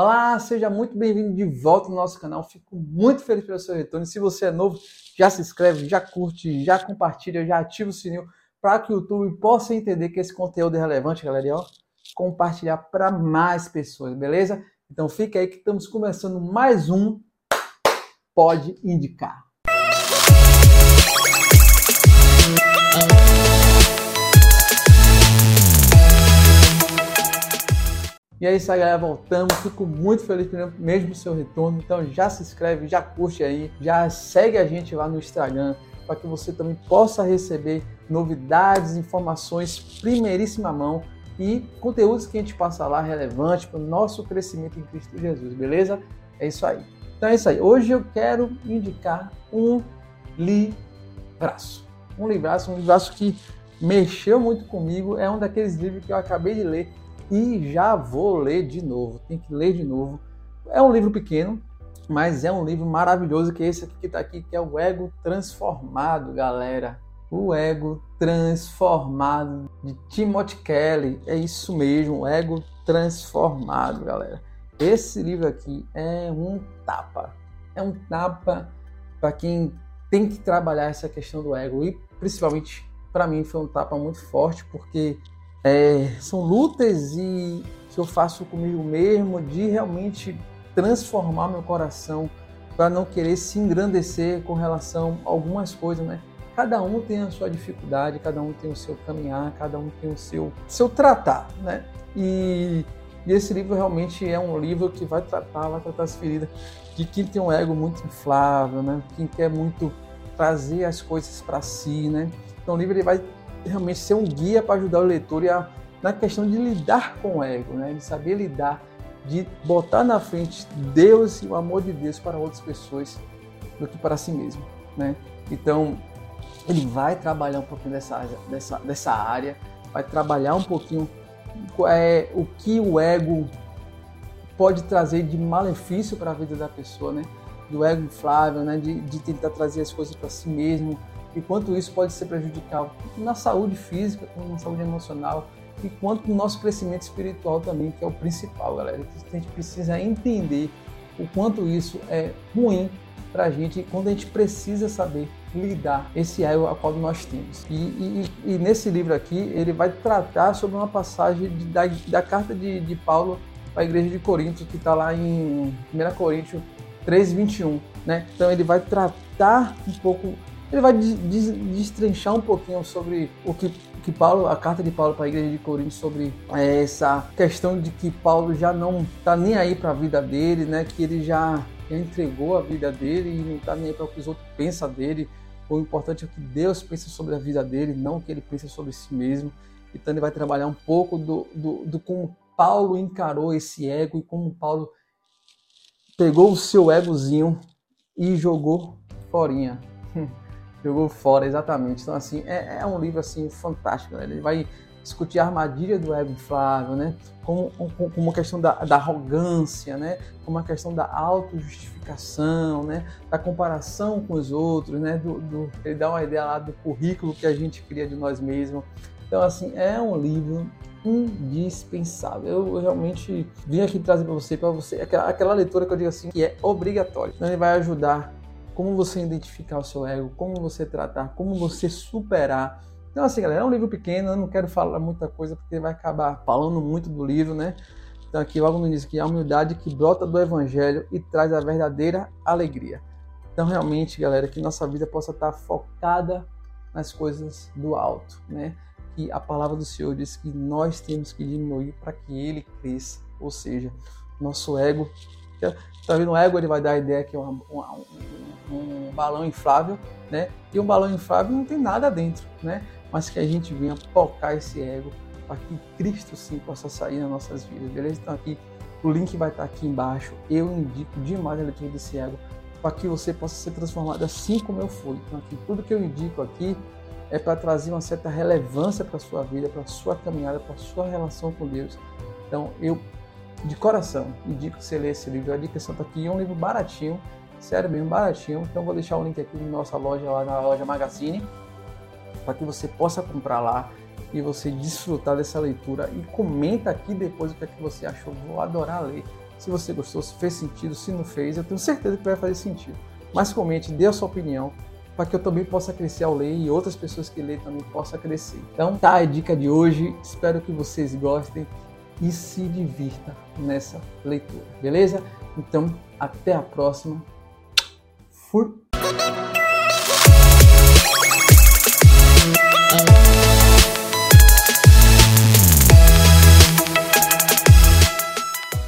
Olá, seja muito bem-vindo de volta no nosso canal. Fico muito feliz pelo seu retorno. Se você é novo, já se inscreve, já curte, já compartilha, já ativa o sininho para que o YouTube possa entender que esse conteúdo é relevante, galera. E ó, compartilhar para mais pessoas, beleza? Então fica aí que estamos começando mais um Pode Indicar. E é isso aí, galera. Voltamos. Fico muito feliz mesmo do seu retorno. Então já se inscreve, já curte aí, já segue a gente lá no Instagram para que você também possa receber novidades, informações primeiríssima mão e conteúdos que a gente passa lá relevante para o nosso crescimento em Cristo Jesus, beleza? É isso aí. Então é isso aí. Hoje eu quero indicar um livraço. Um livraço, um livraço que mexeu muito comigo. É um daqueles livros que eu acabei de ler e já vou ler de novo. Tem que ler de novo. É um livro pequeno, mas é um livro maravilhoso que é esse aqui que está aqui, que é o Ego Transformado, galera. O Ego Transformado de Timothy Kelly. É isso mesmo, o Ego Transformado, galera. Esse livro aqui é um tapa. É um tapa para quem tem que trabalhar essa questão do ego e principalmente para mim foi um tapa muito forte porque é, são lutas e que eu faço comigo mesmo de realmente transformar meu coração para não querer se engrandecer com relação a algumas coisas, né? Cada um tem a sua dificuldade, cada um tem o seu caminhar, cada um tem o seu seu tratar, né? E, e esse livro realmente é um livro que vai tratar, vai tratar as feridas de quem tem um ego muito inflável, né? Quem quer muito trazer as coisas para si, né? Então o livro ele vai realmente ser um guia para ajudar o leitor a, na questão de lidar com o ego, né? de saber lidar, de botar na frente Deus e o amor de Deus para outras pessoas do que para si mesmo. Né? Então, ele vai trabalhar um pouquinho dessa, dessa, dessa área, vai trabalhar um pouquinho é, o que o ego pode trazer de malefício para a vida da pessoa, né? do ego inflável, né? de, de tentar trazer as coisas para si mesmo, e quanto isso pode ser prejudicial na saúde física, como na saúde emocional, e quanto no nosso crescimento espiritual também, que é o principal, galera. A gente precisa entender o quanto isso é ruim para a gente quando a gente precisa saber lidar esse ego a qual nós temos. E, e, e, nesse livro aqui ele vai tratar sobre uma passagem de, da, da carta de, de Paulo para a igreja de Corinto, que está lá em 1 Coríntios 3, 21. Né? Então ele vai tratar um pouco ele vai destrinchar um pouquinho sobre o que, que Paulo, a carta de Paulo para a igreja de Corinto sobre é, essa questão de que Paulo já não está nem aí para a vida dele, né? Que ele já, entregou a vida dele e não está nem aí para o que os outros pensam dele. O importante é o que Deus pensa sobre a vida dele, não o que ele pensa sobre si mesmo. Então ele vai trabalhar um pouco do, do, do como Paulo encarou esse ego e como Paulo pegou o seu egozinho e jogou forinha. Jogou fora, exatamente. Então, assim, é, é um livro, assim, fantástico, né? Ele vai discutir a armadilha do ego inflável, né? Como, como uma questão da, da arrogância, né? Como uma questão da autojustificação, né? Da comparação com os outros, né? Do, do, ele dá uma ideia lá do currículo que a gente cria de nós mesmos. Então, assim, é um livro indispensável. Eu, eu realmente vim aqui trazer para você, para você, aquela, aquela leitura que eu digo assim, que é obrigatória. Então, ele vai ajudar como você identificar o seu ego, como você tratar, como você superar. Então, assim, galera, é um livro pequeno, eu não quero falar muita coisa porque vai acabar falando muito do livro, né? Então, aqui logo no início, que é a humildade que brota do evangelho e traz a verdadeira alegria. Então, realmente, galera, que nossa vida possa estar focada nas coisas do alto, né? E a palavra do Senhor diz que nós temos que diminuir para que ele cresça, ou seja, nosso ego. Tá vendo? O ego ele vai dar a ideia que é uma, uma, um balão inflável, né? E um balão inflável não tem nada dentro, né? Mas que a gente venha tocar esse ego para que Cristo sim possa sair nas nossas vidas, beleza? Então aqui o link vai estar aqui embaixo. Eu indico demais a leitura desse ego para que você possa ser transformado assim como eu fui. Então aqui tudo que eu indico aqui é para trazer uma certa relevância para sua vida, para sua caminhada, para sua relação com Deus. Então eu de coração indico que você lê esse livro. A dica está aqui, é um livro baratinho sério mesmo, baratinho. Então vou deixar o link aqui na nossa loja, lá na loja Magazine, para que você possa comprar lá e você desfrutar dessa leitura e comenta aqui depois o que é que você achou. Vou adorar ler se você gostou, se fez sentido, se não fez, eu tenho certeza que vai fazer sentido. Mas comente, dê a sua opinião, para que eu também possa crescer ao ler e outras pessoas que lerem também possam crescer. Então tá a dica de hoje, espero que vocês gostem e se divirta nessa leitura, beleza? Então, até a próxima. food